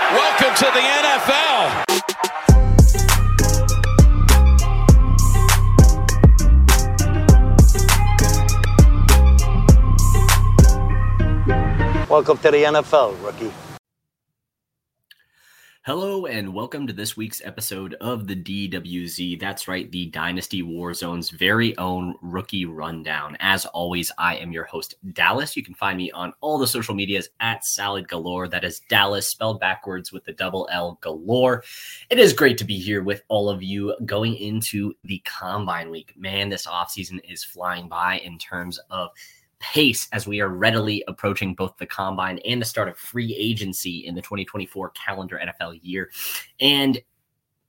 Welcome to the NFL. Welcome to the NFL, rookie. Hello and welcome to this week's episode of the DWZ. That's right, the Dynasty Warzone's very own rookie rundown. As always, I am your host, Dallas. You can find me on all the social medias at Salad Galore. That is Dallas spelled backwards with the double L galore. It is great to be here with all of you going into the combine week. Man, this offseason is flying by in terms of pace as we are readily approaching both the combine and the start of free agency in the 2024 calendar NFL year. And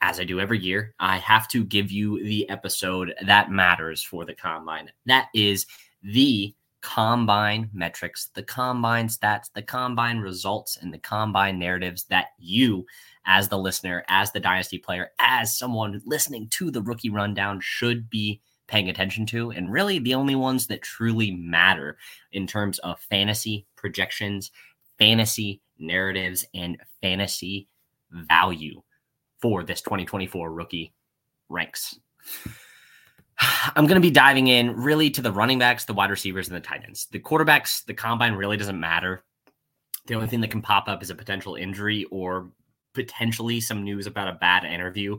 as I do every year, I have to give you the episode that matters for the combine. That is the combine metrics, the combine stats, the combine results, and the combine narratives that you, as the listener, as the dynasty player, as someone listening to the rookie rundown, should be paying attention to, and really the only ones that truly matter in terms of fantasy projections, fantasy narratives, and fantasy value for this 2024 rookie ranks. I'm going to be diving in really to the running backs, the wide receivers, and the tight ends. The quarterbacks, the combine really doesn't matter. The only thing that can pop up is a potential injury or potentially some news about a bad interview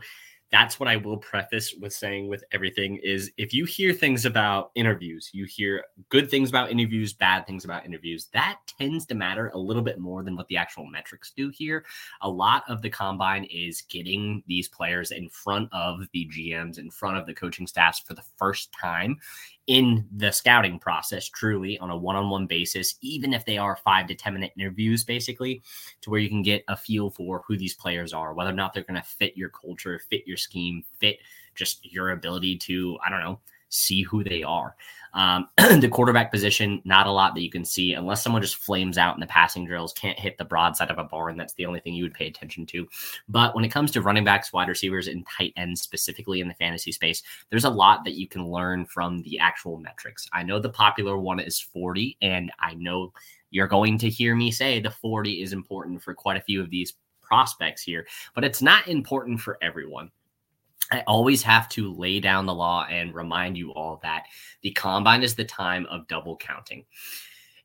that's what I will preface with saying with everything is if you hear things about interviews, you hear good things about interviews, bad things about interviews, that tends to matter a little bit more than what the actual metrics do here. A lot of the combine is getting these players in front of the GMs, in front of the coaching staffs for the first time in the scouting process, truly on a one on one basis, even if they are five to 10 minute interviews, basically, to where you can get a feel for who these players are, whether or not they're going to fit your culture, fit your scheme, fit just your ability to, I don't know, see who they are. Um, the quarterback position, not a lot that you can see unless someone just flames out in the passing drills, can't hit the broadside of a barn. That's the only thing you would pay attention to. But when it comes to running backs, wide receivers, and tight ends, specifically in the fantasy space, there's a lot that you can learn from the actual metrics. I know the popular one is 40, and I know you're going to hear me say the 40 is important for quite a few of these prospects here, but it's not important for everyone. I always have to lay down the law and remind you all that the combine is the time of double counting.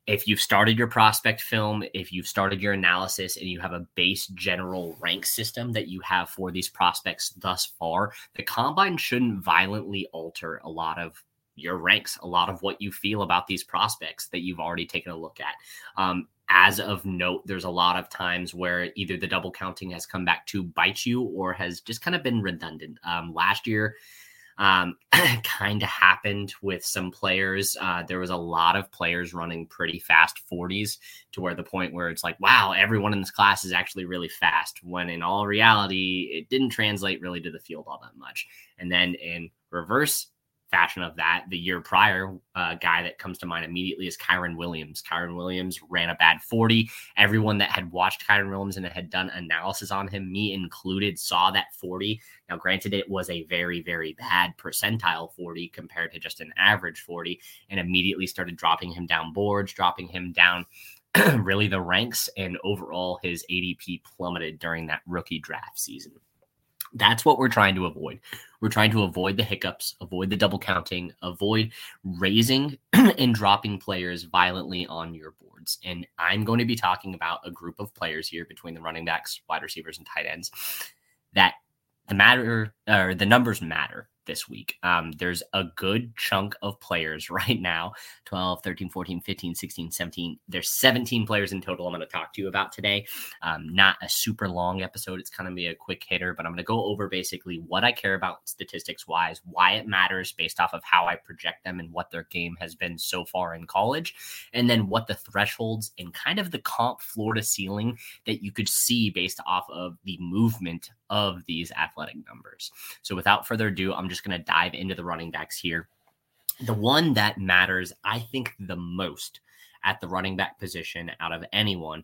If you've started your prospect film, if you've started your analysis and you have a base general rank system that you have for these prospects thus far, the combine shouldn't violently alter a lot of your ranks, a lot of what you feel about these prospects that you've already taken a look at. Um, as of note, there's a lot of times where either the double counting has come back to bite you or has just kind of been redundant. Um, last year, um, kind of happened with some players. Uh, there was a lot of players running pretty fast 40s to where the point where it's like, wow, everyone in this class is actually really fast. When in all reality, it didn't translate really to the field all that much. And then in reverse fashion of that. The year prior, uh, guy that comes to mind immediately is Kyren Williams. Kyren Williams ran a bad 40. Everyone that had watched Kyren Williams and had done analysis on him, me included, saw that 40. Now, granted, it was a very, very bad percentile 40 compared to just an average 40, and immediately started dropping him down boards, dropping him down really the ranks, and overall his ADP plummeted during that rookie draft season. That's what we're trying to avoid. We're trying to avoid the hiccups, avoid the double counting, avoid raising and dropping players violently on your boards. And I'm going to be talking about a group of players here between the running backs, wide receivers, and tight ends that the matter or the numbers matter. This week. Um, there's a good chunk of players right now 12, 13, 14, 15, 16, 17. There's 17 players in total I'm going to talk to you about today. Um, not a super long episode. It's kind of be a quick hitter, but I'm going to go over basically what I care about statistics wise, why it matters based off of how I project them and what their game has been so far in college, and then what the thresholds and kind of the comp floor to ceiling that you could see based off of the movement of these athletic numbers. So without further ado, I'm just going to dive into the running backs here. The one that matters, I think, the most at the running back position out of anyone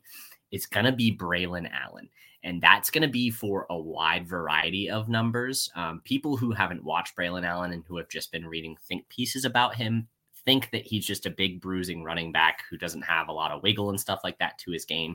is going to be Braylon Allen. And that's going to be for a wide variety of numbers. Um, people who haven't watched Braylon Allen and who have just been reading think pieces about him think that he's just a big bruising running back who doesn't have a lot of wiggle and stuff like that to his game.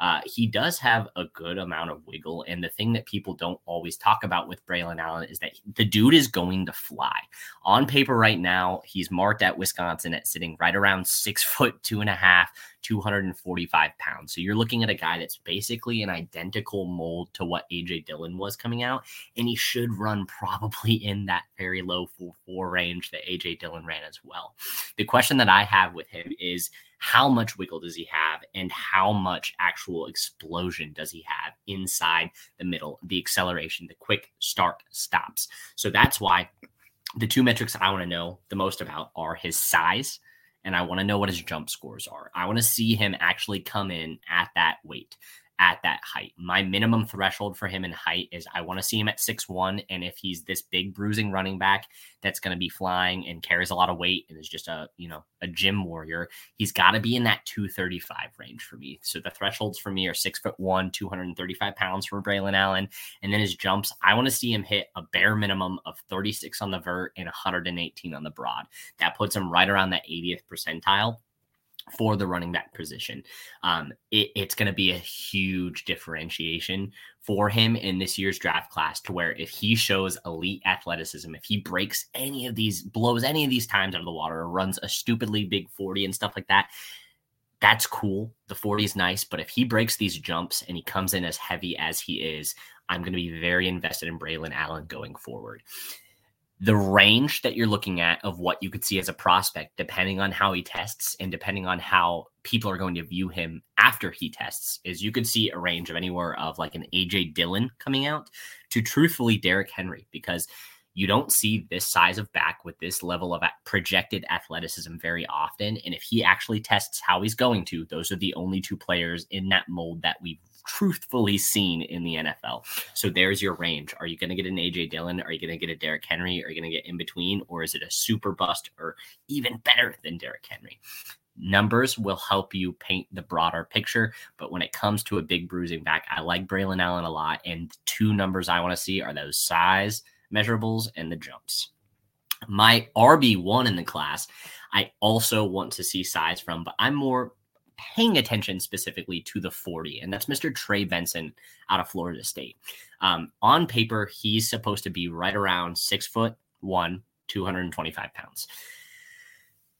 Uh, he does have a good amount of wiggle. And the thing that people don't always talk about with Braylon Allen is that the dude is going to fly. On paper, right now, he's marked at Wisconsin at sitting right around six foot two and a half, 245 pounds. So you're looking at a guy that's basically an identical mold to what AJ Dillon was coming out. And he should run probably in that very low 4 4 range that AJ Dillon ran as well. The question that I have with him is, how much wiggle does he have and how much actual explosion does he have inside the middle, the acceleration, the quick start stops. So that's why the two metrics I want to know the most about are his size and I want to know what his jump scores are. I want to see him actually come in at that weight at that height. My minimum threshold for him in height is I want to see him at six one, and if he's this big bruising running back that's going to be flying and carries a lot of weight and is just a you know a gym warrior, he's got to be in that 235 range for me. So the thresholds for me are six foot one, 235 pounds for Braylon Allen, and then his jumps. I want to see him hit a bare minimum of 36 on the vert and 118 on the broad. That puts him right around that 80th percentile for the running back position. Um, it, it's going to be a huge differentiation for him in this year's draft class to where if he shows elite athleticism, if he breaks any of these, blows any of these times out of the water, or runs a stupidly big 40 and stuff like that, that's cool. The 40 is nice, but if he breaks these jumps and he comes in as heavy as he is, I'm going to be very invested in Braylon Allen going forward the range that you're looking at of what you could see as a prospect, depending on how he tests and depending on how people are going to view him after he tests, is you could see a range of anywhere of like an AJ Dillon coming out to truthfully Derrick Henry, because you don't see this size of back with this level of projected athleticism very often. And if he actually tests how he's going to, those are the only two players in that mold that we've truthfully seen in the NFL. So there's your range. Are you going to get an AJ Dillon? Are you going to get a Derrick Henry? Are you going to get in between? Or is it a super bust or even better than Derrick Henry? Numbers will help you paint the broader picture, but when it comes to a big bruising back, I like Braylon Allen a lot. And two numbers I want to see are those size measurables and the jumps. My RB1 in the class, I also want to see size from, but I'm more paying attention specifically to the 40, and that's Mr. Trey Benson out of Florida State. Um, on paper, he's supposed to be right around six foot one, 225 pounds.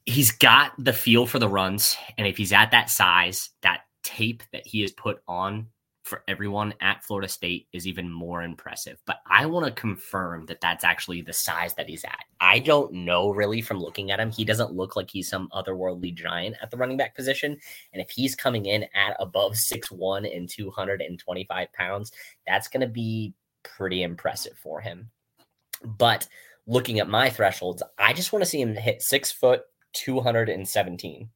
He's got the feel for the runs, and if he's at that size, that tape that he has put on for everyone at Florida State is even more impressive. But I want to confirm that that's actually the size that he's at. I don't know really from looking at him. He doesn't look like he's some otherworldly giant at the running back position. And if he's coming in at above six one and 225 pounds, that's going to be pretty impressive for him. But looking at my thresholds, I just want to see him hit six foot 217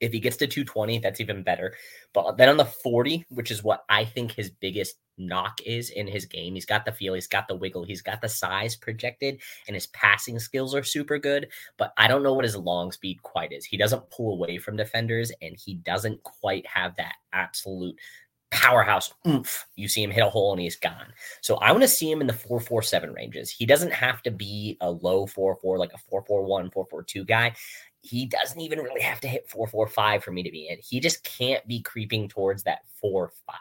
if he gets to 220, that's even better. But then on the 40, which is what I think his biggest knock is in his game, he's got the feel, he's got the wiggle, he's got the size projected, and his passing skills are super good. But I don't know what his long speed quite is. He doesn't pull away from defenders, and he doesn't quite have that absolute powerhouse oomph. You see him hit a hole and he's gone. So I want to see him in the 447 ranges. He doesn't have to be a low 4-4 like a 441, 442 guy he doesn't even really have to hit 445 for me to be in. He just can't be creeping towards that 4 5.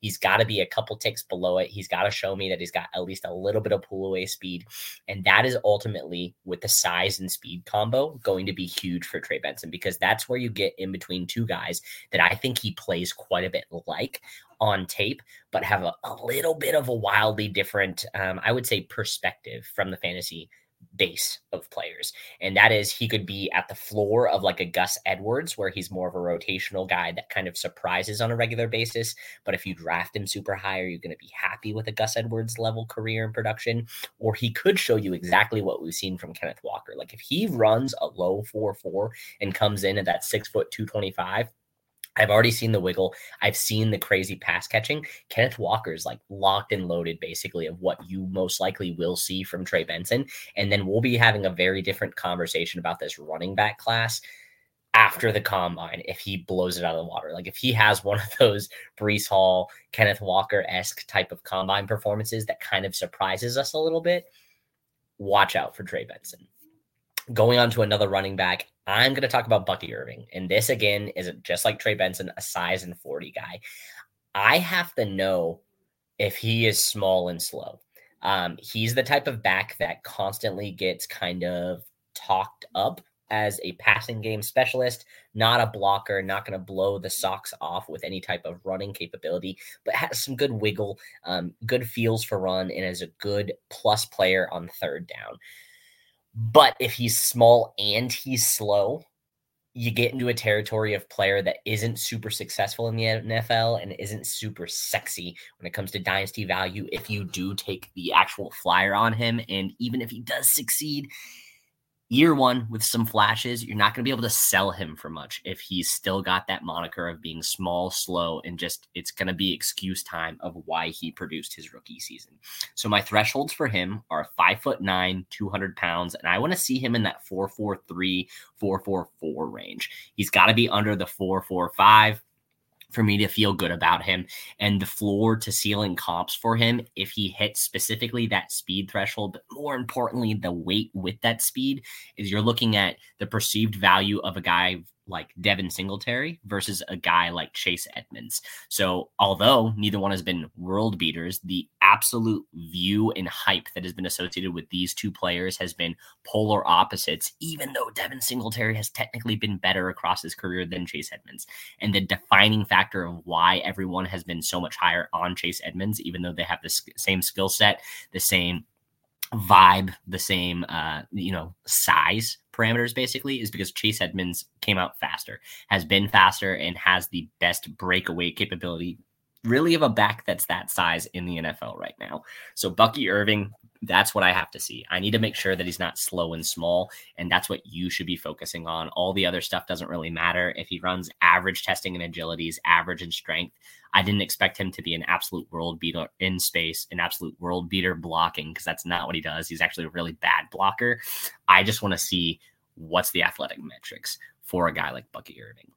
He's got to be a couple ticks below it. He's got to show me that he's got at least a little bit of pull away speed. And that is ultimately, with the size and speed combo, going to be huge for Trey Benson because that's where you get in between two guys that I think he plays quite a bit like on tape, but have a, a little bit of a wildly different, um, I would say, perspective from the fantasy base of players. And that is he could be at the floor of like a Gus Edwards, where he's more of a rotational guy that kind of surprises on a regular basis. But if you draft him super high, are you going to be happy with a Gus Edwards level career and production? Or he could show you exactly what we've seen from Kenneth Walker. Like if he runs a low 4 4 and comes in at that six foot 225, I've already seen the wiggle. I've seen the crazy pass catching. Kenneth Walker's like locked and loaded, basically, of what you most likely will see from Trey Benson. And then we'll be having a very different conversation about this running back class after the combine if he blows it out of the water. Like if he has one of those Breece Hall, Kenneth Walker esque type of combine performances that kind of surprises us a little bit, watch out for Trey Benson. Going on to another running back, I'm going to talk about Bucky Irving. And this, again, is just like Trey Benson, a size and 40 guy. I have to know if he is small and slow. Um, he's the type of back that constantly gets kind of talked up as a passing game specialist, not a blocker, not going to blow the socks off with any type of running capability, but has some good wiggle, um, good feels for run, and is a good plus player on third down. But if he's small and he's slow, you get into a territory of player that isn't super successful in the NFL and isn't super sexy when it comes to dynasty value. If you do take the actual flyer on him, and even if he does succeed, year one with some flashes, you're not going to be able to sell him for much if he's still got that moniker of being small, slow, and just it's going to be excuse time of why he produced his rookie season. So my thresholds for him are five foot nine, 200 pounds, and I want to see him in that 443, 444 range. He's got to be under the 445 for me to feel good about him and the floor to ceiling comps for him if he hits specifically that speed threshold but more importantly the weight with that speed is you're looking at the perceived value of a guy like Devin Singletary versus a guy like Chase Edmonds. So, although neither one has been world beaters, the absolute view and hype that has been associated with these two players has been polar opposites, even though Devin Singletary has technically been better across his career than Chase Edmonds. And the defining factor of why everyone has been so much higher on Chase Edmonds, even though they have the same skill set, the same vibe, the same uh, you know size parameters basically is because Chase Edmonds came out faster, has been faster, and has the best breakaway capability really of a back that's that size in the NFL right now. So Bucky Irving, that's what I have to see. I need to make sure that he's not slow and small, and that's what you should be focusing on. All the other stuff doesn't really matter. If he runs average testing and agilities, average in strength, I didn't expect him to be an absolute world beater in space, an absolute world beater blocking, because that's not what he does. He's actually a really bad blocker. I just want to see what's the athletic metrics for a guy like Bucky Irving.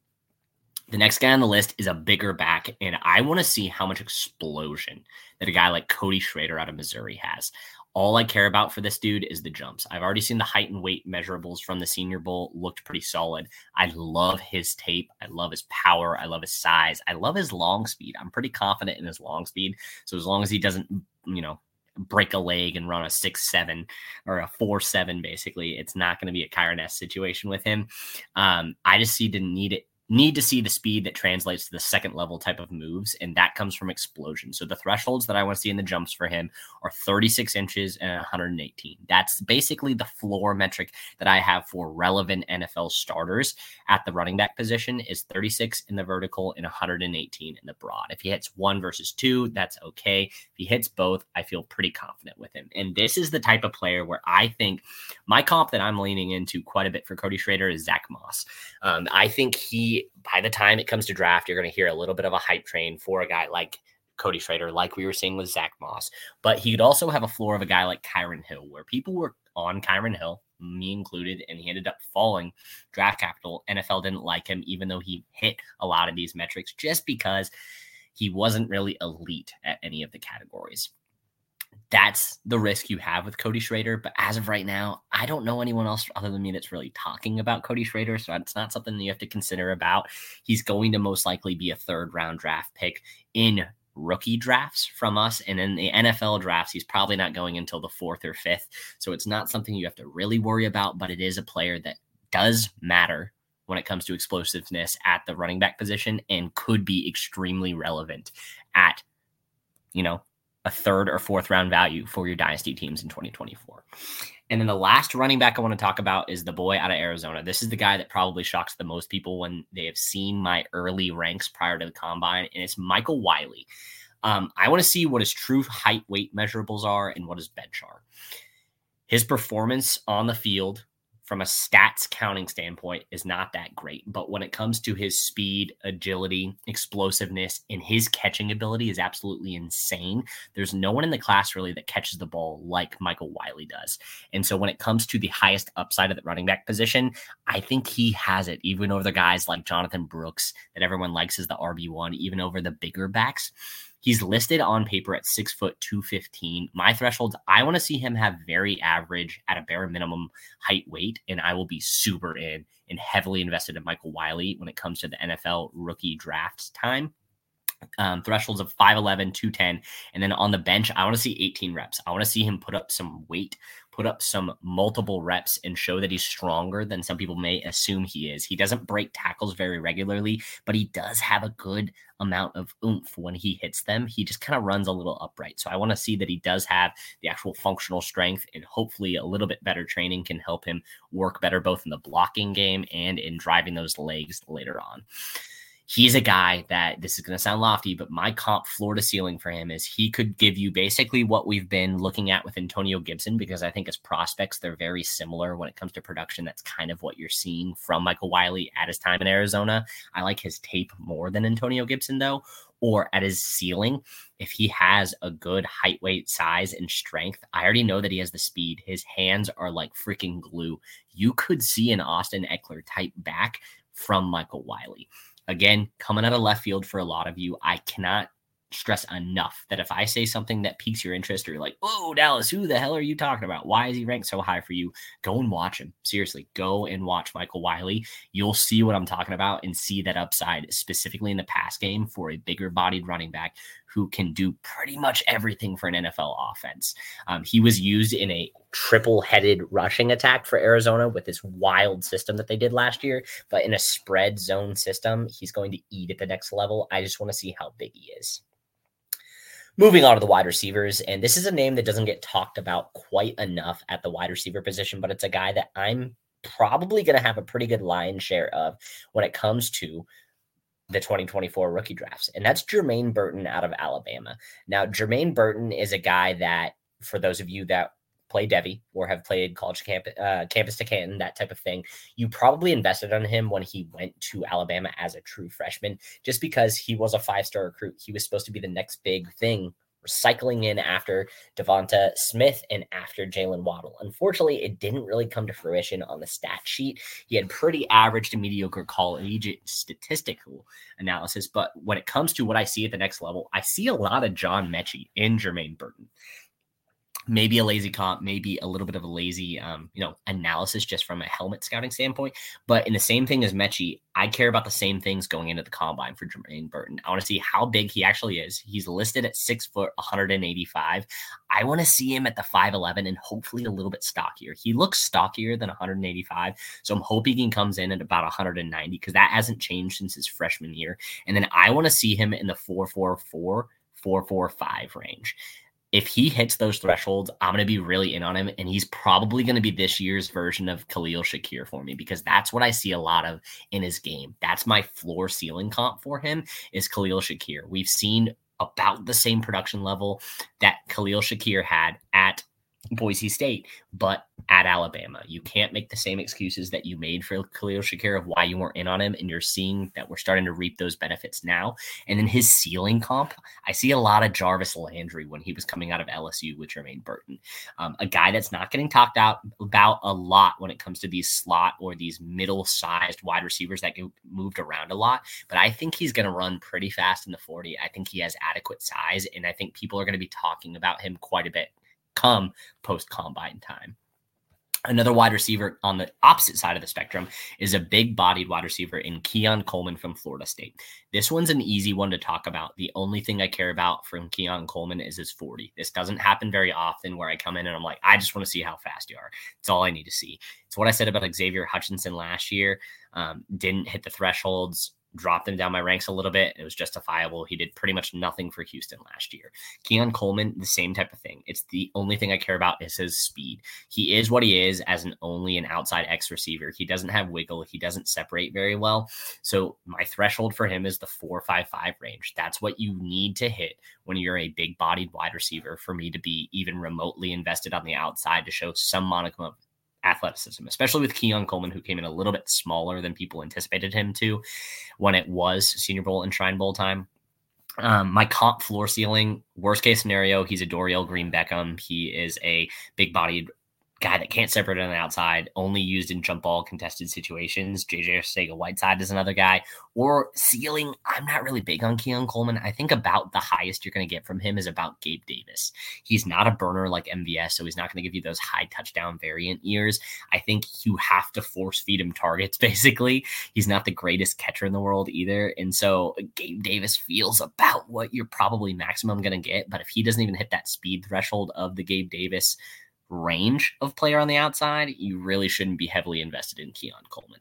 The next guy on the list is a bigger back, and I want to see how much explosion that a guy like Cody Schrader out of Missouri has. All I care about for this dude is the jumps. I've already seen the height and weight measurables from the Senior Bowl looked pretty solid. I love his tape. I love his power. I love his size. I love his long speed. I'm pretty confident in his long speed. So as long as he doesn't, you know, break a leg and run a six seven or a four seven, basically, it's not going to be a Kyren S situation with him. Um, I just see the need it need to see the speed that translates to the second level type of moves, and that comes from explosion. So the thresholds that I want to see in the jumps for him are 36 inches and 118. That's basically the floor metric that I have for relevant NFL starters at the running back position is 36 in the vertical and 118 in the broad. If he hits one versus two, that's okay. If he hits both, I feel pretty confident with him. And this is the type of player where I think my comp that I'm leaning into quite a bit for Cody Schrader is Zack Moss. Um, I think he by the time it comes to draft, you're going to hear a little bit of a hype train for a guy like Cody Schrader, like we were seeing with Zack Moss. But he could also have a floor of a guy like Kylin Hill, where people were on Kylin Hill, me included, and he ended up falling draft capital. NFL didn't like him, even though he hit a lot of these metrics, just because he wasn't really elite at any of the categories that's the risk you have with Cody Schrader. But as of right now, I don't know anyone else other than me that's really talking about Cody Schrader. So it's not something that you have to consider about. He's going to most likely be a third round draft pick in rookie drafts from us. And in the NFL drafts, he's probably not going until the fourth or fifth. So it's not something you have to really worry about, but it is a player that does matter when it comes to explosiveness at the running back position and could be extremely relevant at, you know, a third or fourth round value for your dynasty teams in 2024. And then the last running back I want to talk about is the boy out of Arizona. This is the guy that probably shocks the most people when they have seen my early ranks prior to the combine, and it's Michael Wiley. Um, I want to see what his true height weight measurables are and what his bench are. His performance on the field from a stats counting standpoint is not that great. But when it comes to his speed, agility, explosiveness, and his catching ability is absolutely insane. There's no one in the class really that catches the ball like Michael Wiley does. And so when it comes to the highest upside of the running back position, I think he has it, even over the guys like Jonathan Brooks that everyone likes as the RB1, even over the bigger backs. He's listed on paper at six foot two fifteen. My thresholds, I want to see him have very average at a bare minimum height weight, and I will be super in and heavily invested in Michael Wiley when it comes to the NFL rookie draft time. Um, thresholds of 5'11, 210. And then on the bench, I want to see 18 reps. I want to see him put up some weight, put up some multiple reps and show that he's stronger than some people may assume he is. He doesn't break tackles very regularly, but he does have a good amount of oomph when he hits them. He just kind of runs a little upright. So I want to see that he does have the actual functional strength and hopefully a little bit better training can help him work better both in the blocking game and in driving those legs later on he's a guy that this is going to sound lofty, but my comp floor to ceiling for him is he could give you basically what we've been looking at with Antonio Gibson because I think as prospects they're very similar when it comes to production. That's kind of what you're seeing from Michael Wiley at his time in Arizona. I like his tape more than Antonio Gibson though. Or at his ceiling, if he has a good height, weight, size, and strength, I already know that he has the speed. His hands are like freaking glue. You could see an Austin Ekeler type back from Michael Wiley. Again, coming out of left field for a lot of you, I cannot stress enough that if I say something that piques your interest or you're like, oh, Dallas, who the hell are you talking about? Why is he ranked so high for you? Go and watch him. Seriously, go and watch Michael Wiley. You'll see what I'm talking about and see that upside, specifically in the pass game for a bigger bodied running back who can do pretty much everything for an NFL offense. Um, he was used in a triple headed rushing attack for Arizona with this wild system that they did last year, but in a spread zone system, he's going to eat at the next level. I just want to see how big he is. Moving on to the wide receivers, and this is a name that doesn't get talked about quite enough at the wide receiver position, but it's a guy that I'm probably going to have a pretty good lion share of when it comes to the 2024 rookie drafts, and that's Jermaine Burton out of Alabama. Now, Jermaine Burton is a guy that, for those of you that play devy or have played college camp, uh, campus to Canton, that type of thing, you probably invested on him when he went to Alabama as a true freshman, just because he was a five star recruit. He was supposed to be the next big thing cycling in after Devonta Smith and after Jaylen Waddle. Unfortunately, it didn't really come to fruition on the stat sheet. He had pretty average to mediocre collegiate statistical analysis, but when it comes to what I see at the next level, I see a lot of John Metchie in Jermaine Burton maybe a lazy comp, maybe a little bit of a lazy, um, you know, analysis just from a helmet scouting standpoint. But in the same thing as Metchie, I care about the same things going into the combine for Jermaine Burton. I want to see how big he actually is. He's listed at six foot, 185. I want to see him at the 5'11 and hopefully a little bit stockier. He looks stockier than 185. So I'm hoping he comes in at about 190 because that hasn't changed since his freshman year. And then I want to see him in the 444, 445 range if he hits those thresholds, I'm going to be really in on him. And he's probably going to be this year's version of Khalil Shakir for me because that's what I see a lot of in his game. That's my floor ceiling comp for him is Khalil Shakir. We've seen about the same production level that Khalil Shakir had at Boise State, but at Alabama. You can't make the same excuses that you made for Khalil Shakir of why you weren't in on him. And you're seeing that we're starting to reap those benefits now. And then his ceiling comp, I see a lot of Jarvis Landry when he was coming out of LSU with Jermaine Burton, um, a guy that's not getting talked out about a lot when it comes to these slot or these middle sized wide receivers that get moved around a lot. But I think he's going to run pretty fast in the 40. I think he has adequate size. And I think people are going to be talking about him quite a bit come post combine time. Another wide receiver on the opposite side of the spectrum is a big bodied wide receiver in Keon Coleman from Florida State. This one's an easy one to talk about. The only thing I care about from Keon Coleman is his 40. This doesn't happen very often where I come in and I'm like, I just want to see how fast you are. It's all I need to see. It's what I said about Xavier Hutchinson last year. Um, didn't hit the thresholds dropped him down my ranks a little bit. It was justifiable. He did pretty much nothing for Houston last year. Keon Coleman, the same type of thing. It's the only thing I care about is his speed. He is what he is as an only an outside X receiver. He doesn't have wiggle. He doesn't separate very well. So my threshold for him is the four five five range. That's what you need to hit when you're a big bodied wide receiver for me to be even remotely invested on the outside to show some modicum of athleticism, especially with Keon Coleman, who came in a little bit smaller than people anticipated him to when it was Senior Bowl and Shrine Bowl time. Um, my comp floor ceiling, worst case scenario, he's a Dorial Green Beckham. He is a big bodied guy that can't separate on the outside, only used in jump ball contested situations. JJ Arcega Whiteside is another guy. Or ceiling, I'm not really big on Keon Coleman. I think about the highest you're going to get from him is about Gabe Davis. He's not a burner like MVS, so he's not going to give you those high touchdown variant years. I think you have to force feed him targets, basically. He's not the greatest catcher in the world either. And so Gabe Davis feels about what you're probably maximum going to get. But if he doesn't even hit that speed threshold of the Gabe Davis, range of player on the outside, you really shouldn't be heavily invested in Keon Coleman.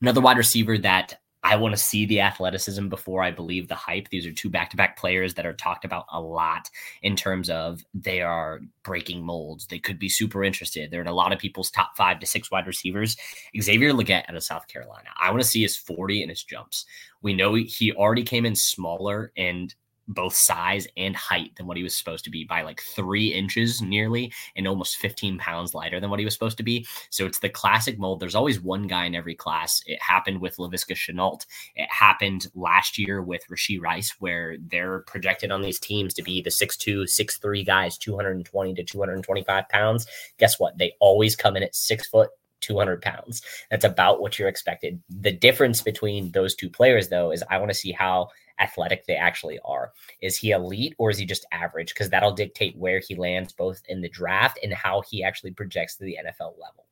Another wide receiver that I want to see the athleticism before I believe the hype. These are two back to back players that are talked about a lot in terms of they are breaking molds. They could be super interested. They're in a lot of people's top five to six wide receivers. Xavier Legette out of South Carolina. I want to see his 40 and his jumps. We know he already came in smaller and both size and height than what he was supposed to be by like three inches nearly and almost 15 pounds lighter than what he was supposed to be. So it's the classic mold. There's always one guy in every class. It happened with Laviska Shenault. It happened last year with Rashee Rice, where they're projected on these teams to be the 6'2, 6'3 guys, 220 to 225 pounds. Guess what? They always come in at six foot 200 pounds. That's about what you're expected. The difference between those two players, though, is I want to see how athletic they actually are. Is he elite or is he just average? Because that'll dictate where he lands both in the draft and how he actually projects to the NFL level.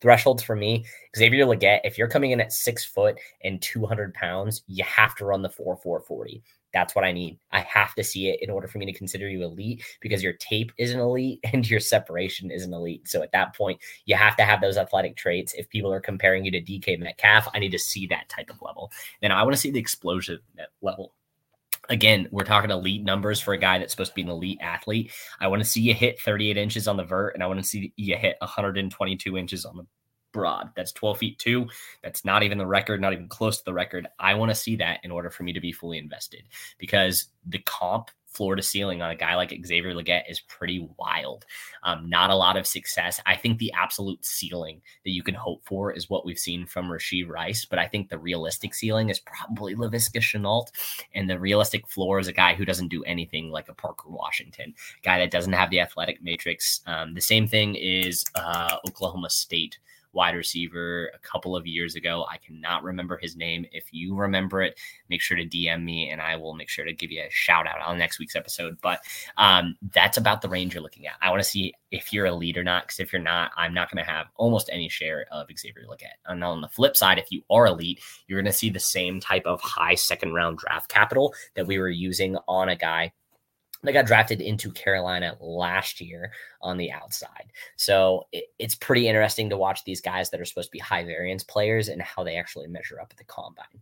Thresholds for me, Xavier Legette, if you're coming in at six foot and 200 pounds, you have to run the 4 440. That's what I need. I have to see it in order for me to consider you elite because your tape isn't elite and your separation isn't elite. So at that point, you have to have those athletic traits. If people are comparing you to DK Metcalf, I need to see that type of level. Then I want to see the explosion eh, level again, we're talking elite numbers for a guy that's supposed to be an elite athlete. I want to see you hit 38 inches on the vert, and I want to see you hit 122 inches on the broad. That's 12 feet two. That's not even the record, not even close to the record. I want to see that in order for me to be fully invested because the comp floor to ceiling on a guy like Xavier Legette is pretty wild. Um, not a lot of success. I think the absolute ceiling that you can hope for is what we've seen from Rashee Rice, but I think the realistic ceiling is probably Laviska Shenault, and the realistic floor is a guy who doesn't do anything like a Parker Washington, guy that doesn't have the athletic matrix. Um, the same thing is uh, Oklahoma State wide receiver a couple of years ago. I cannot remember his name. If you remember it, make sure to DM me and I will make sure to give you a shout out on next week's episode. But um, that's about the range you're looking at. I want to see if you're a lead or not, because if you're not, I'm not going to have almost any share of Xavier Legette. And on the flip side, if you are elite, you're going to see the same type of high second round draft capital that we were using on a guy that got drafted into Carolina last year on the outside. So it, it's pretty interesting to watch these guys that are supposed to be high variance players and how they actually measure up at the combine.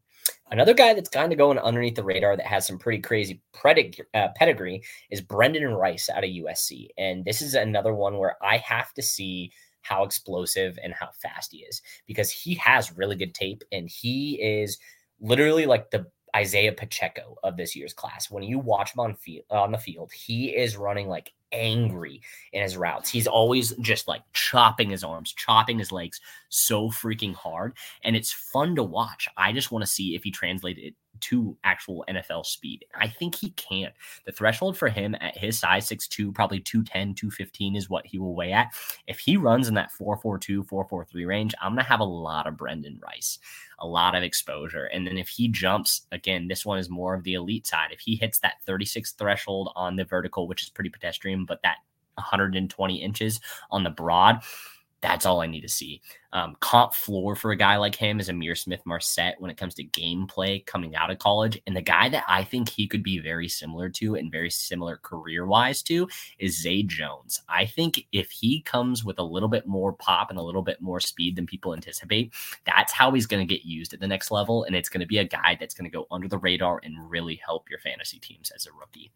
Another guy that's kind of going underneath the radar that has some pretty crazy predig- uh, pedigree is Brendan Rice out of USC. And this is another one where I have to see how explosive and how fast he is because he has really good tape and he is literally like the Isaiah Pacheco of this year's class. When you watch him on field uh, on the field, he is running like angry in his routes. He's always just like chopping his arms, chopping his legs so freaking hard. And it's fun to watch. I just want to see if he translated it to actual NFL speed. I think he can. The threshold for him at his size, 6'2, probably 210, 215 is what he will weigh at. If he runs in that 442, 443 range, I'm going to have a lot of Brendan Rice, a lot of exposure. And then if he jumps, again, this one is more of the elite side. If he hits that 36 threshold on the vertical, which is pretty pedestrian, but that 120 inches on the broad. That's all I need to see. Um, comp floor for a guy like him is Ihmir Smith-Marsette when it comes to gameplay coming out of college. And the guy that I think he could be very similar to and very similar career wise to is Zay Jones. I think if he comes with a little bit more pop and a little bit more speed than people anticipate, that's how he's going to get used at the next level. And it's going to be a guy that's going to go under the radar and really help your fantasy teams as a rookie.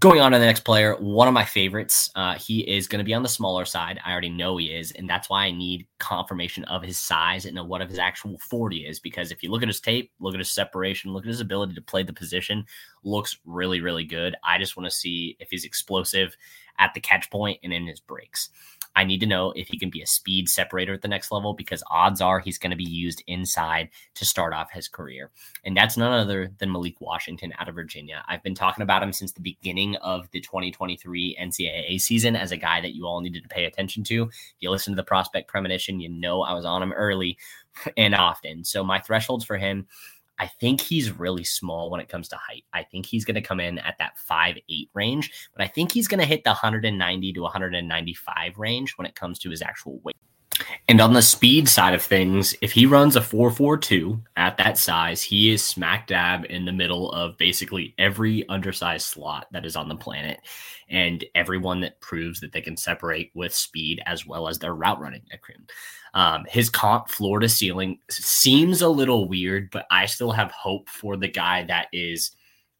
Going on to the next player, one of my favorites. Uh, he is going to be on the smaller side. I already know he is, and that's why I need confirmation of his size and what of his actual 40 is. Because if you look at his tape, look at his separation, look at his ability to play the position, looks really, really good. I just want to see if he's explosive at the catch point and in his breaks. I need to know if he can be a speed separator at the next level because odds are he's going to be used inside to start off his career. And that's none other than Malik Washington out of Virginia. I've been talking about him since the beginning of the 2023 NCAA season as a guy that you all needed to pay attention to. If you listen to the prospect premonition, you know I was on him early and often. So my thresholds for him I think he's really small when it comes to height. I think he's going to come in at that five eight range, but I think he's going to hit the 190 to 195 range when it comes to his actual weight. And on the speed side of things, if he runs a 442 at that size, he is smack dab in the middle of basically every undersized slot that is on the planet and everyone that proves that they can separate with speed as well as their route running. Um, his comp floor to ceiling seems a little weird, but I still have hope for the guy that is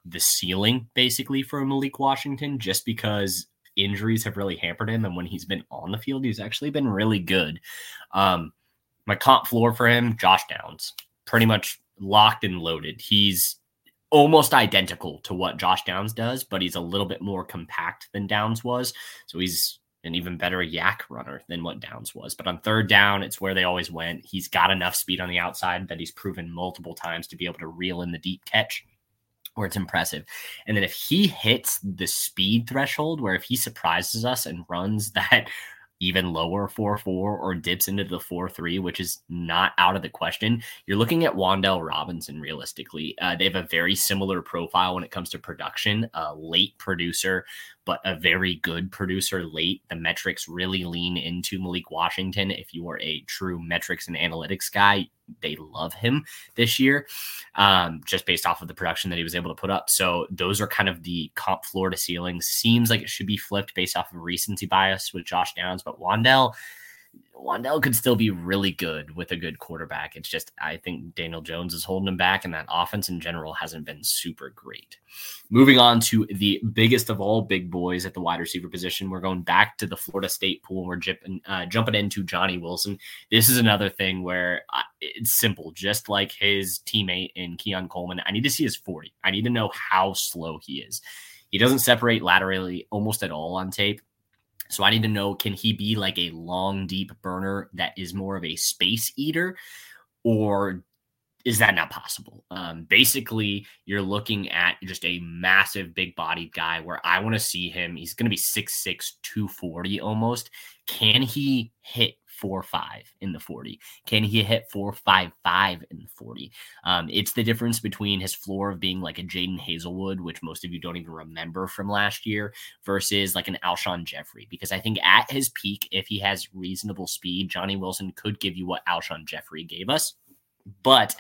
the ceiling basically for Malik Washington just because injuries have really hampered him. And when he's been on the field, he's actually been really good. Um, my comp floor for him, Josh Downs, pretty much locked and loaded. He's almost identical to what Josh Downs does, but he's a little bit more compact than Downs was. So he's an even better YAC runner than what Downs was. But on third down, it's where they always went. He's got enough speed on the outside that he's proven multiple times to be able to reel in the deep catch where it's impressive. And then if he hits the speed threshold, where if he surprises us and runs that even lower 4 4 or dips into the 4 3, which is not out of the question. You're looking at Wan'Dale Robinson realistically. Uh, they have a very similar profile when it comes to production, a late producer, but a very good producer late. The metrics really lean into Malik Washington. If you are a true metrics and analytics guy, they love him this year, um, just based off of the production that he was able to put up. So those are kind of the comp floor to ceiling. Seems like it should be flipped based off of recency bias with Josh Downs, but Wan'Dale Wan'Dale could still be really good with a good quarterback. It's just I think Daniel Jones is holding him back, and that offense in general hasn't been super great. Moving on to the biggest of all big boys at the wide receiver position, we're going back to the Florida State pool. We're jumping uh, jumping into Johnny Wilson. This is another thing where I, it's simple, just like his teammate in Keon Coleman. I need to see his forty. I need to know how slow he is. He doesn't separate laterally almost at all on tape. So I need to know can he be like a long, deep burner that is more of a space eater, or is that not possible? Um, basically, you're looking at just a massive, big bodied guy where I want to see him. He's going to be 6'6, 240 almost. Can he hit four five in the 40? Can he hit four five five in the 40? Um, it's the difference between his floor of being like a Jaden Hazelwood, which most of you don't even remember from last year, versus like an Alshon Jeffery. Because I think at his peak, if he has reasonable speed, Johnny Wilson could give you what Alshon Jeffery gave us. But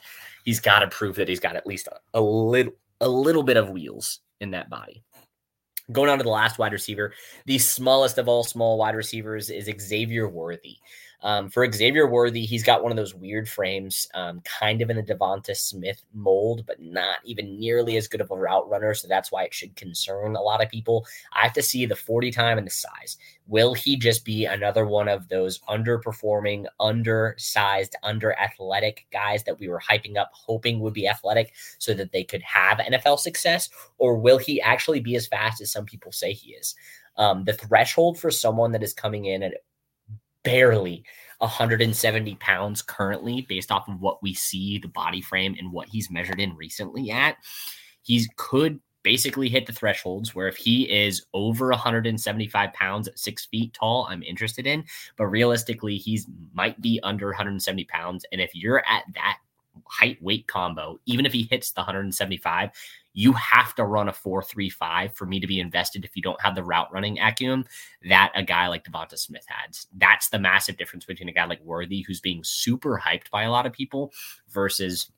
he's got to prove that he's got at least a, a little a little bit of wheels in that body. Going on to the last wide receiver, the smallest of all small wide receivers is Xavier Worthy. Um, for Xavier Worthy, he's got one of those weird frames, um, kind of in the Devonta Smith mold, but not even nearly as good of a route runner. So that's why it should concern a lot of people. I have to see the 40 time and the size. Will he just be another one of those underperforming, undersized, under athletic guys that we were hyping up, hoping would be athletic so that they could have NFL success? Or will he actually be as fast as some people say he is? Um, the threshold for someone that is coming in at barely 170 pounds currently, based off of what we see the body frame and what he's measured in recently at. He could basically hit the thresholds where if he is over 175 pounds at six feet tall, I'm interested in. But realistically, he's might be under 170 pounds. And if you're at that height weight combo, even if he hits the 175, you have to run a 4-3-5 for me to be invested if you don't have the route running acumen that a guy like Devonta Smith had. That's the massive difference between a guy like Worthy, who's being super hyped by a lot of people, versus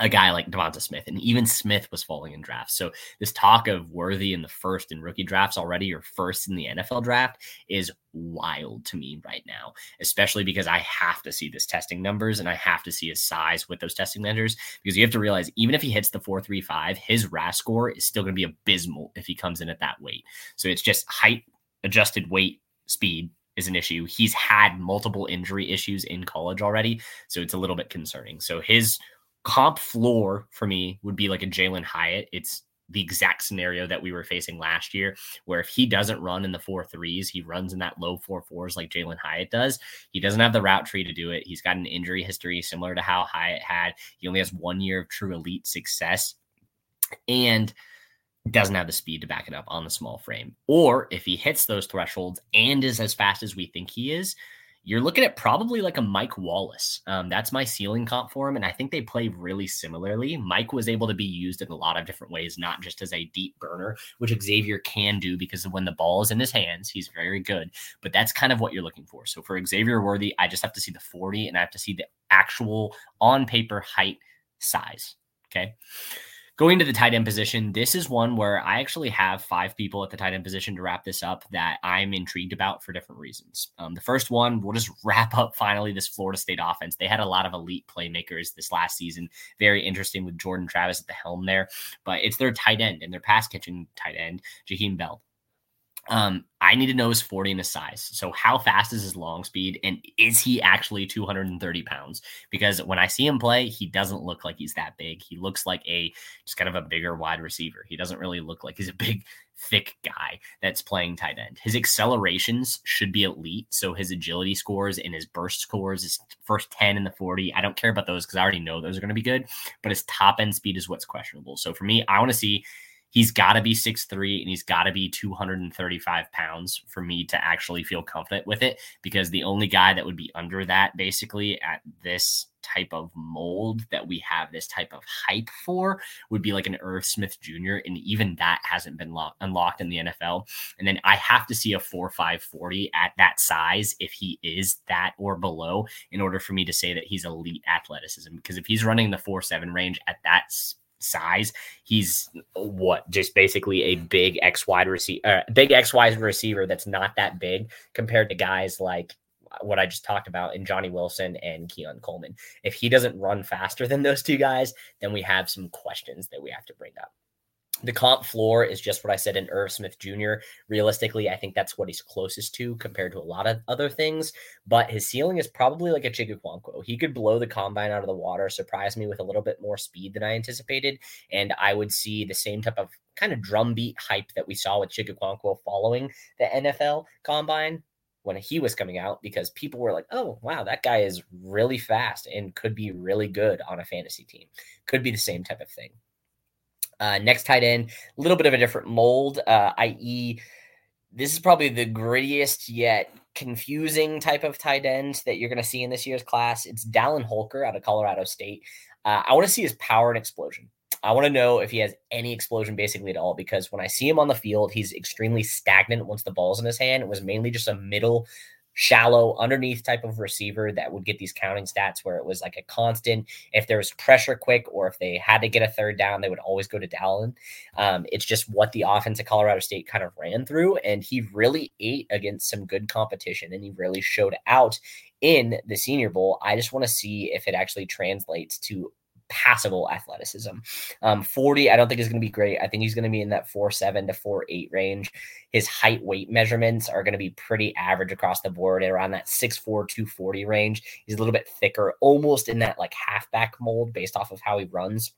a guy like Devonta Smith, and even Smith was falling in drafts. So this talk of Worthy in the first in rookie drafts already, or first in the NFL draft, is wild to me right now. Especially because I have to see this testing numbers and I have to see his size with those testing measures. Because you have to realize, even if he hits the four three five, his RAS score is still going to be abysmal if he comes in at that weight. So it's just height, adjusted weight, speed, is an issue. He's had multiple injury issues in college already, so it's a little bit concerning. So his comp floor for me would be like a Jalin Hyatt. It's the exact scenario that we were facing last year, where if he doesn't run in the four threes, he runs in that low four fours like Jalin Hyatt does. He doesn't have the route tree to do it. He's got an injury history similar to how Hyatt had. He only has one year of true elite success and doesn't have the speed to back it up on the small frame. Or if he hits those thresholds and is as fast as we think he is, you're looking at probably like a Mike Wallace. Um, that's my ceiling comp for him. And I think they play really similarly. Mike was able to be used in a lot of different ways, not just as a deep burner, which Xavier can do because when the ball is in his hands, he's very good. But that's kind of what you're looking for. So for Xavier Worthy, I just have to see the 40 and I have to see the actual on paper height size. Okay. Going to the tight end position, this is one where I actually have five people at the tight end position to wrap this up that I'm intrigued about for different reasons. Um, the first one, we'll just wrap up finally this Florida State offense. They had a lot of elite playmakers this last season. Very interesting with Jordan Travis at the helm there, but it's their tight end and their pass catching tight end, Jaheim Bell. Um, I need to know his 40 and his size. So, how fast is his long speed? And is he actually 230 pounds? Because when I see him play, he doesn't look like he's that big. He looks like a just kind of a bigger wide receiver. He doesn't really look like he's a big, thick guy that's playing tight end. His accelerations should be elite. So, his agility scores and his burst scores, his first 10 and the 40, I don't care about those because I already know those are going to be good. But his top end speed is what's questionable. So, for me, I want to see he's got to be six three and he's got to be 235 pounds for me to actually feel confident with it because the only guy that would be under that basically at this type of mold that we have this type of hype for would be like an Irv Smith Jr. And even that hasn't been lo- unlocked in the NFL. And then I have to see a 4 5 40 at that size if he is that or below in order for me to say that he's elite athleticism. Because if he's running the 4 7 range at that size. He's what just basically a big X wide receiver, uh, big X wide receiver that's not that big compared to guys like what I just talked about in Johnny Wilson and Keon Coleman. If he doesn't run faster than those two guys, then we have some questions that we have to bring up. The comp floor is just what I said in Irv Smith Jr. Realistically, I think that's what he's closest to compared to a lot of other things. But his ceiling is probably like a Chig Okonkwo. He could blow the combine out of the water, surprise me with a little bit more speed than I anticipated. And I would see the same type of kind of drumbeat hype that we saw with Chig Okonkwo following the NFL combine when he was coming out because people were like, oh, wow, that guy is really fast and could be really good on a fantasy team. Could be the same type of thing. Uh, next tight end, a little bit of a different mold, uh, i.e., this is probably the grittiest yet confusing type of tight end that you're going to see in this year's class. It's Dallin Holker out of Colorado State. Uh, I want to see his power and explosion. I want to know if he has any explosion basically at all because when I see him on the field, he's extremely stagnant once the ball's in his hand. It was mainly just a middle shallow underneath type of receiver that would get these counting stats where it was like a constant. If there was pressure quick or if they had to get a third down, they would always go to Dallin. Um, it's just what the offense at Colorado State kind of ran through. And he really ate against some good competition and he really showed out in the Senior Bowl. I just want to see if it actually translates to passable athleticism. Um, 40, I don't think is going to be great. I think he's going to be in that 4 7 to 4 8 range. His height weight measurements are going to be pretty average across the board around that 6'4, 240 range. He's a little bit thicker, almost in that like halfback mold based off of how he runs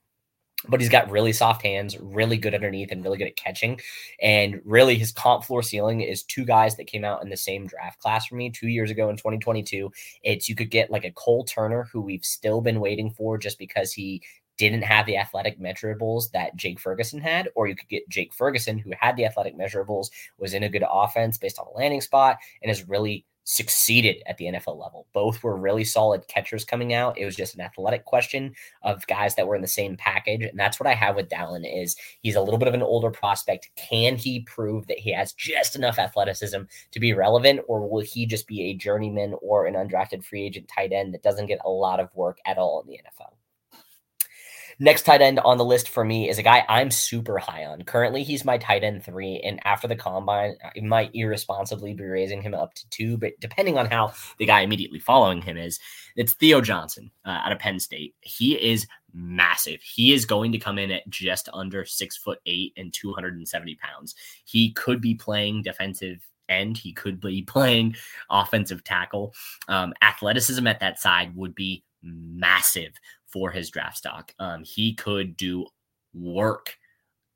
but he's got really soft hands, really good underneath, and really good at catching. And really, his comp floor ceiling is two guys that came out in the same draft class for me two years ago in 2022. It's you could get like a Cole Turner, who we've still been waiting for just because he didn't have the athletic measurables that Jake Ferguson had, or you could get Jake Ferguson, who had the athletic measurables, was in a good offense based on a landing spot, and is really succeeded at the NFL level. Both were really solid catchers coming out. It was just an athletic question of guys that were in the same package. And that's what I have with Dallin is he's a little bit of an older prospect. Can he prove that he has just enough athleticism to be relevant or will he just be a journeyman or an undrafted free agent tight end that doesn't get a lot of work at all in the NFL? Next tight end on the list for me is a guy I'm super high on. Currently, he's my tight end three, and after the combine, I might irresponsibly be raising him up to two. But depending on how the guy immediately following him is, it's Theo Johnson uh, out of Penn State. He is massive. He is going to come in at just under six foot eight and 270 pounds. He could be playing defensive end. He could be playing offensive tackle. Um, athleticism at that side would be massive for his draft stock. Um, he could do work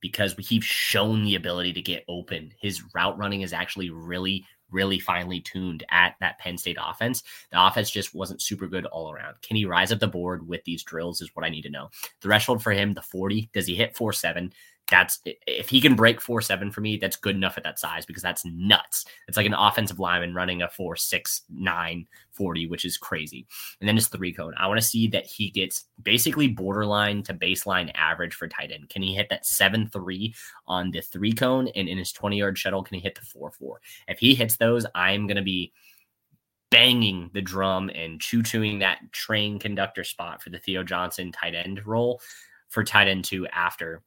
because he's shown the ability to get open. His route running is actually really, really finely tuned at that Penn State offense. The offense just wasn't super good all around. Can he rise up the board with these drills? Is what I need to know. Threshold for him, the 40. Does he hit 4 7? That's if he can break four seven for me, that's good enough at that size because that's nuts. It's like an offensive lineman running a four six nine 40, which is crazy. And then his three cone. I want to see that he gets basically borderline to baseline average for tight end. Can he hit that seven three on the three cone and in his 20 yard shuttle? Can he hit the four four? If he hits those, I'm gonna be banging the drum and choo chooing that train conductor spot for the Theo Johnson tight end role for tight end two after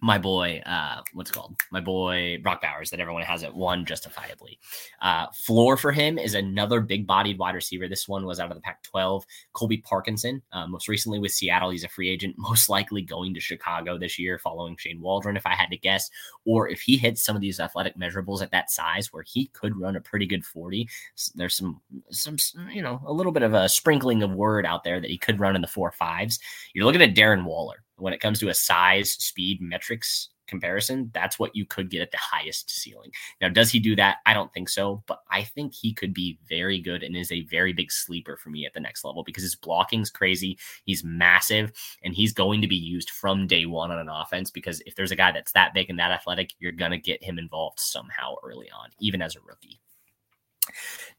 my boy, uh, what's called my boy Brock Bowers that everyone has at one justifiably. Uh, floor for him is another big bodied wide receiver. This one was out of the Pac 12. Colby Parkinson, uh, most recently with Seattle. He's a free agent, most likely going to Chicago this year following Shane Waldron, if I had to guess. Or if he hits some of these athletic measurables at that size where he could run a pretty good 40, there's some, some, you know, a little bit of a sprinkling of word out there that he could run in the four fives. You're looking at Darren Waller when it comes to a size, speed, metrics comparison, that's what you could get at the highest ceiling. Now, does he do that? I don't think so, but I think he could be very good and is a very big sleeper for me at the next level because his blocking's crazy. He's massive and he's going to be used from day one on an offense because if there's a guy that's that big and that athletic, you're going to get him involved somehow early on, even as a rookie.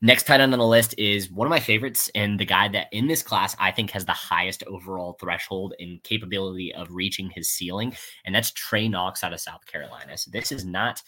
Next tight end on the list is one of my favorites, and the guy that in this class I think has the highest overall threshold and capability of reaching his ceiling, and that's Trey Knox out of South Carolina. So this is not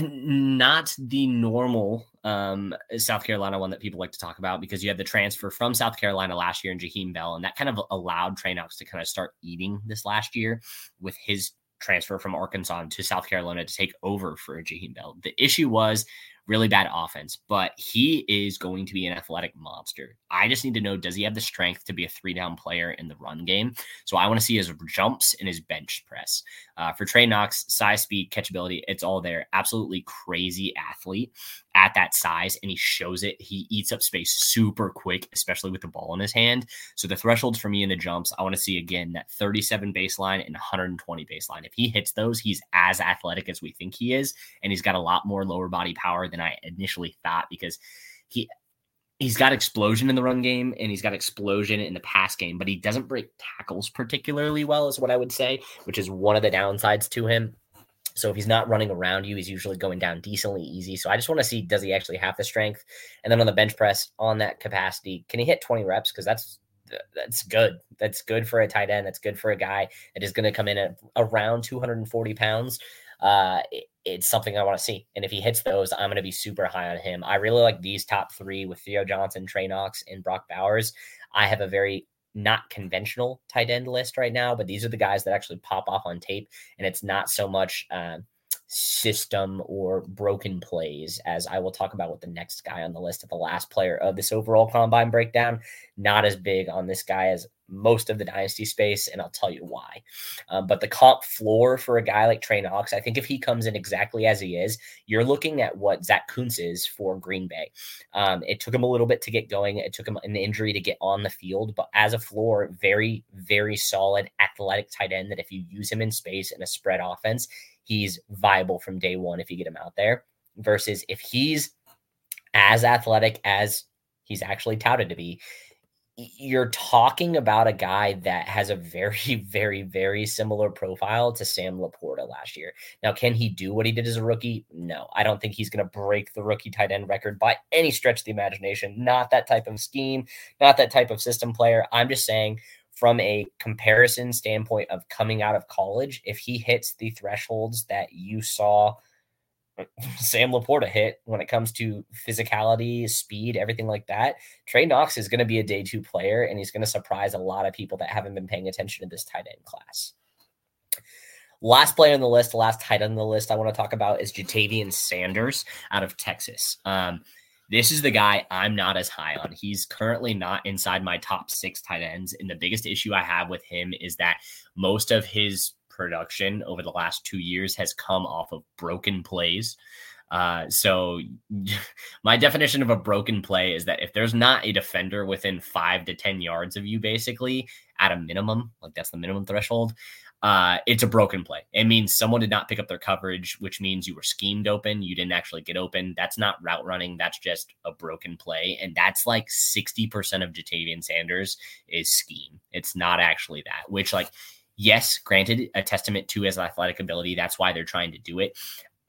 not the normal um, South Carolina one that people like to talk about because you had the transfer from South Carolina last year in Jaheim Bell, and that kind of allowed Trey Knox to kind of start eating this last year with his transfer from Arkansas to South Carolina to take over for Jaheim Bell. The issue was really bad offense, but he is going to be an athletic monster. I just need to know does he have the strength to be a three down player in the run game? So I want to see his jumps and his bench press. Uh, for Trey Knox, size, speed, catchability, it's all there. Absolutely crazy athlete at that size, and he shows it. He eats up space super quick, especially with the ball in his hand. So the thresholds for me in the jumps, I want to see again that 37 baseline and 120 baseline. If he hits those, he's as athletic as we think he is, and he's got a lot more lower body power than I initially thought because he he's got explosion in the run game and he's got explosion in the pass game, but he doesn't break tackles particularly well, is what I would say, which is one of the downsides to him. So if he's not running around you, he's usually going down decently easy. So I just want to see does he actually have the strength? And then on the bench press on that capacity, can he hit 20 reps? Because that's that's good. That's good for a tight end. That's good for a guy that is going to come in at around 240 pounds. Uh, it's something I want to see. And if he hits those, I'm going to be super high on him. I really like these top three with Theo Johnson, Trey Knox, and Brock Bowers. I have a very not conventional tight end list right now, but these are the guys that actually pop off on tape. And it's not so much uh, system or broken plays, as I will talk about with the next guy on the list of the last player of this overall combine breakdown. Not as big on this guy as most of the dynasty space, and I'll tell you why. Um, but the comp floor for a guy like Trey Knox, I think if he comes in exactly as he is, you're looking at what Zach Kuntz is for Green Bay. Um, it took him a little bit to get going. It took him an injury to get on the field, but as a floor, very, very solid athletic tight end that if you use him in space in a spread offense, he's viable from day one if you get him out there. Versus if he's as athletic as he's actually touted to be, you're talking about a guy that has a very, very, very similar profile to Sam LaPorta last year. Now, can he do what he did as a rookie? No, I don't think he's going to break the rookie tight end record by any stretch of the imagination. Not that type of scheme, not that type of system player. I'm just saying, from a comparison standpoint of coming out of college, if he hits the thresholds that you saw Sam LaPorta hit when it comes to physicality, speed, everything like that. Trey Knox is going to be a day two player, and he's going to surprise a lot of people that haven't been paying attention to this tight end class. Last player on the list, last tight end on the list I want to talk about is Ja'Tavion Sanders out of Texas. Um, this is the guy I'm not as high on. He's currently not inside my top six tight ends. And the biggest issue I have with him is that most of his production over the last two years has come off of broken plays. Uh, so my definition of a broken play is that if there's not a defender within five to 10 yards of you, basically at a minimum, like that's the minimum threshold, uh, it's a broken play. It means someone did not pick up their coverage, which means you were schemed open. You didn't actually get open. That's not route running. That's just a broken play. And that's like 60% of Ja'Tavion Sanders is scheme. It's not actually that, which like yes, granted, a testament to his athletic ability. That's why they're trying to do it.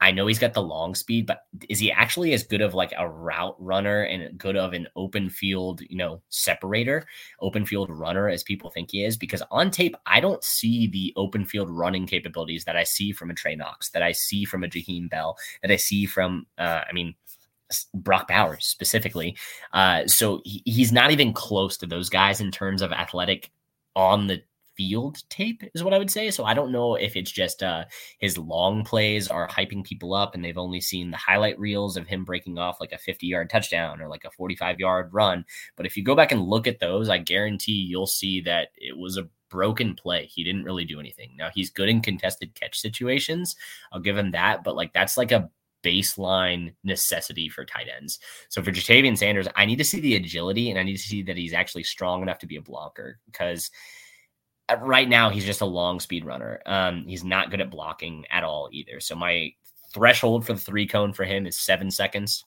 I know he's got the long speed, but is he actually as good of like a route runner and good of an open field, you know, separator, open field runner as people think he is? Because on tape, I don't see the open field running capabilities that I see from a Trey Knox, that I see from a Jaheim Bell, that I see from, uh, I mean, Brock Bowers specifically. Uh, so he, he's not even close to those guys in terms of athletic on the field tape is what I would say. So I don't know if it's just uh, his long plays are hyping people up and they've only seen the highlight reels of him breaking off like a 50 yard touchdown or like a 45 yard run. But if you go back and look at those, I guarantee you'll see that it was a broken play. He didn't really do anything. Now he's good in contested catch situations. I'll give him that, but like that's like a baseline necessity for tight ends. So for Ja'Tavion Sanders, I need to see the agility and I need to see that he's actually strong enough to be a blocker because right now he's just a long speed runner. Um, he's not good at blocking at all either. So my threshold for the three cone for him is seven seconds.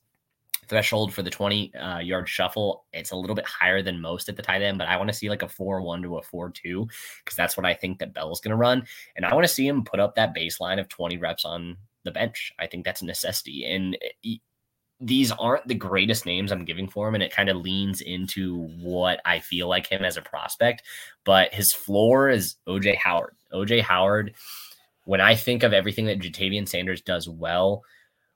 Threshold for the 20 uh, yard shuttle, it's a little bit higher than most at the tight end, but I want to see like a 4 1 to a 4 2 because that's what I think that Bell's going to run. And I want to see him put up that baseline of 20 reps on the bench. I think that's a necessity. And these aren't the greatest names I'm giving for him, and it kind of leans into what I feel like him as a prospect. But his floor is OJ Howard. OJ Howard, when I think of everything that Ja'Tavion Sanders does well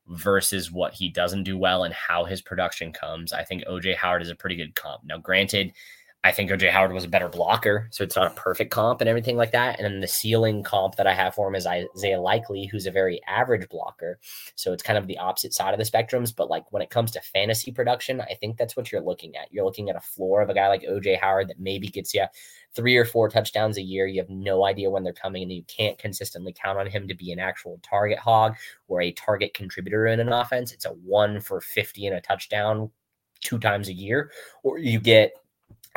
versus what he doesn't do well and how his production comes, I think OJ Howard is a pretty good comp. Now, granted, I think OJ Howard was a better blocker, so it's not a perfect comp and everything like that. And then the ceiling comp that I have for him is Isaiah Likely, who's a very average blocker. So it's kind of the opposite side of the spectrums. But like when it comes to fantasy production, I think that's what you're looking at. You're looking at a floor of a guy like OJ Howard that maybe gets you three or four touchdowns a year. You have no idea when they're coming, and you can't consistently count on him to be an actual target hog or a target contributor in an offense. It's a one for 50 and a touchdown two times a year, or you get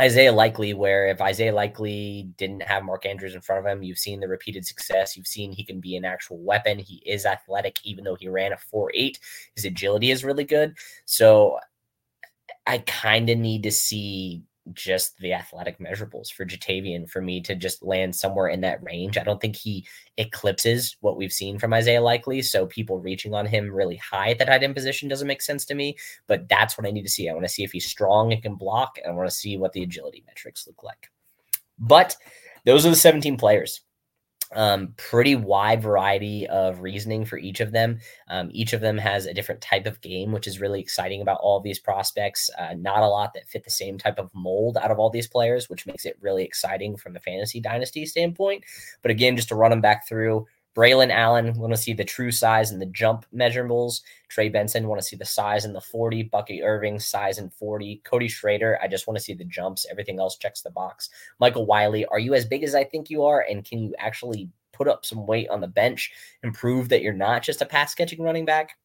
Isaiah Likely, where if Isaiah Likely didn't have Mark Andrews in front of him, you've seen the repeated success. You've seen he can be an actual weapon. He is athletic, even though he ran a 4 8. His agility is really good. So I kind of need to see just the athletic measurables for Ja'Tavion for me to just land somewhere in that range. I don't think he eclipses what we've seen from Isaiah Likely. So people reaching on him really high at that tight end position doesn't make sense to me. But that's what I need to see. I want to see if he's strong and can block. And I want to see what the agility metrics look like. But those are the 17 players um, pretty wide variety of reasoning for each of them. Um, each of them has a different type of game, which is really exciting about all these prospects. Uh, not a lot that fit the same type of mold out of all these players, which makes it really exciting from the fantasy dynasty standpoint. But again, just to run them back through. Braylon Allen, want to see the true size and the jump measurables. Trey Benson, want to see the size and the 40. Bucky Irving, size and 40. Cody Schrader, I just want to see the jumps. Everything else checks the box. Michael Wiley, are you as big as I think you are? And can you actually put up some weight on the bench and prove that you're not just a pass catching running back?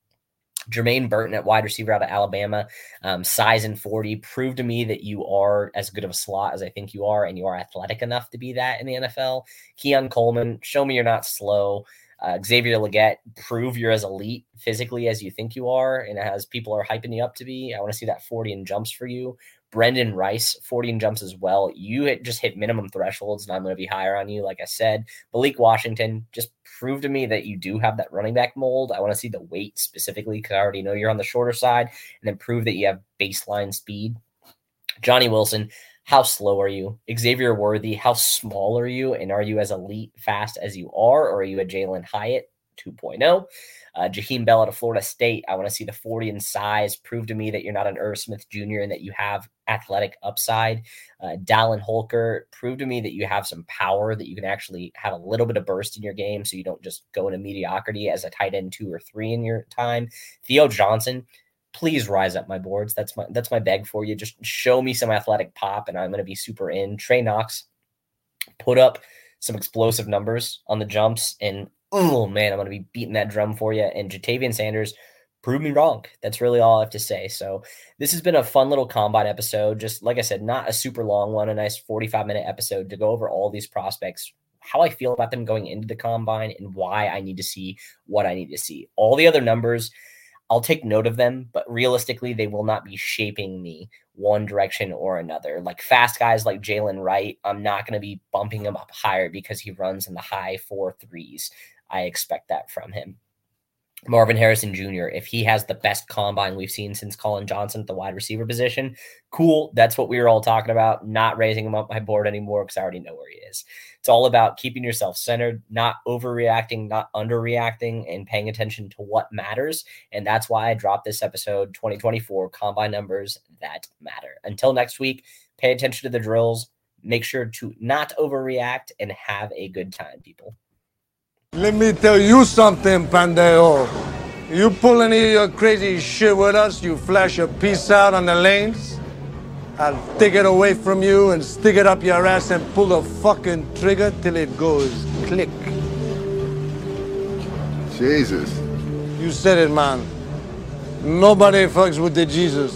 Jermaine Burton at wide receiver out of Alabama, um, size and 40. Prove to me that you are as good of a slot as I think you are, and you are athletic enough to be that in the NFL. Keon Coleman, show me you're not slow. Uh, Xavier Legette, prove you're as elite physically as you think you are, and as people are hyping you up to be. I want to see that 40 and jumps for you. Brendan Rice, 14 jumps as well. You hit, just hit minimum thresholds, and I'm going to be higher on you, like I said. Malik Washington, just prove to me that you do have that running back mold. I want to see the weight specifically because I already know you're on the shorter side, and then prove that you have baseline speed. Johnny Wilson, how slow are you? Xavier Worthy, how small are you? And are you as elite fast as you are, or are you a Jalin Hyatt 2.0? Uh, Jaheim Bell out of Florida State. I want to see the 40 in size. Prove to me that you're not an Irv Smith Jr. and that you have athletic upside. Uh, Dallin Holker. Prove to me that you have some power, that you can actually have a little bit of burst in your game so you don't just go into mediocrity as a tight end two or three in your time. Theo Johnson. Please rise up my boards. That's my that's my beg for you. Just show me some athletic pop, and I'm going to be super in. Trey Knox, put up some explosive numbers on the jumps and oh man, I'm going to be beating that drum for you. And Ja'Tavion Sanders, prove me wrong. That's really all I have to say. So this has been a fun little combine episode. Just like I said, not a super long one, a nice 45 minute episode to go over all these prospects, how I feel about them going into the combine, and why I need to see what I need to see. All the other numbers, I'll take note of them, but realistically, they will not be shaping me one direction or another. Like fast guys like Jaylen Wright, I'm not going to be bumping him up higher because he runs in the high four threes. I expect that from him. Marvin Harrison Jr., if he has the best combine we've seen since Calvin Johnson at the wide receiver position, cool. That's what we were all talking about. Not raising him up my board anymore because I already know where he is. It's all about keeping yourself centered, not overreacting, not underreacting, and paying attention to what matters. And that's why I dropped this episode 2024 combine numbers that matter. Until next week, pay attention to the drills. Make sure to not overreact and have a good time, people. Let me tell you something, Pandeo. You pull any of your crazy shit with us, you flash a piece out on the lanes, I'll take it away from you and stick it up your ass and pull the fucking trigger till it goes click. Jesus. You said it, man. Nobody fucks with the Jesus.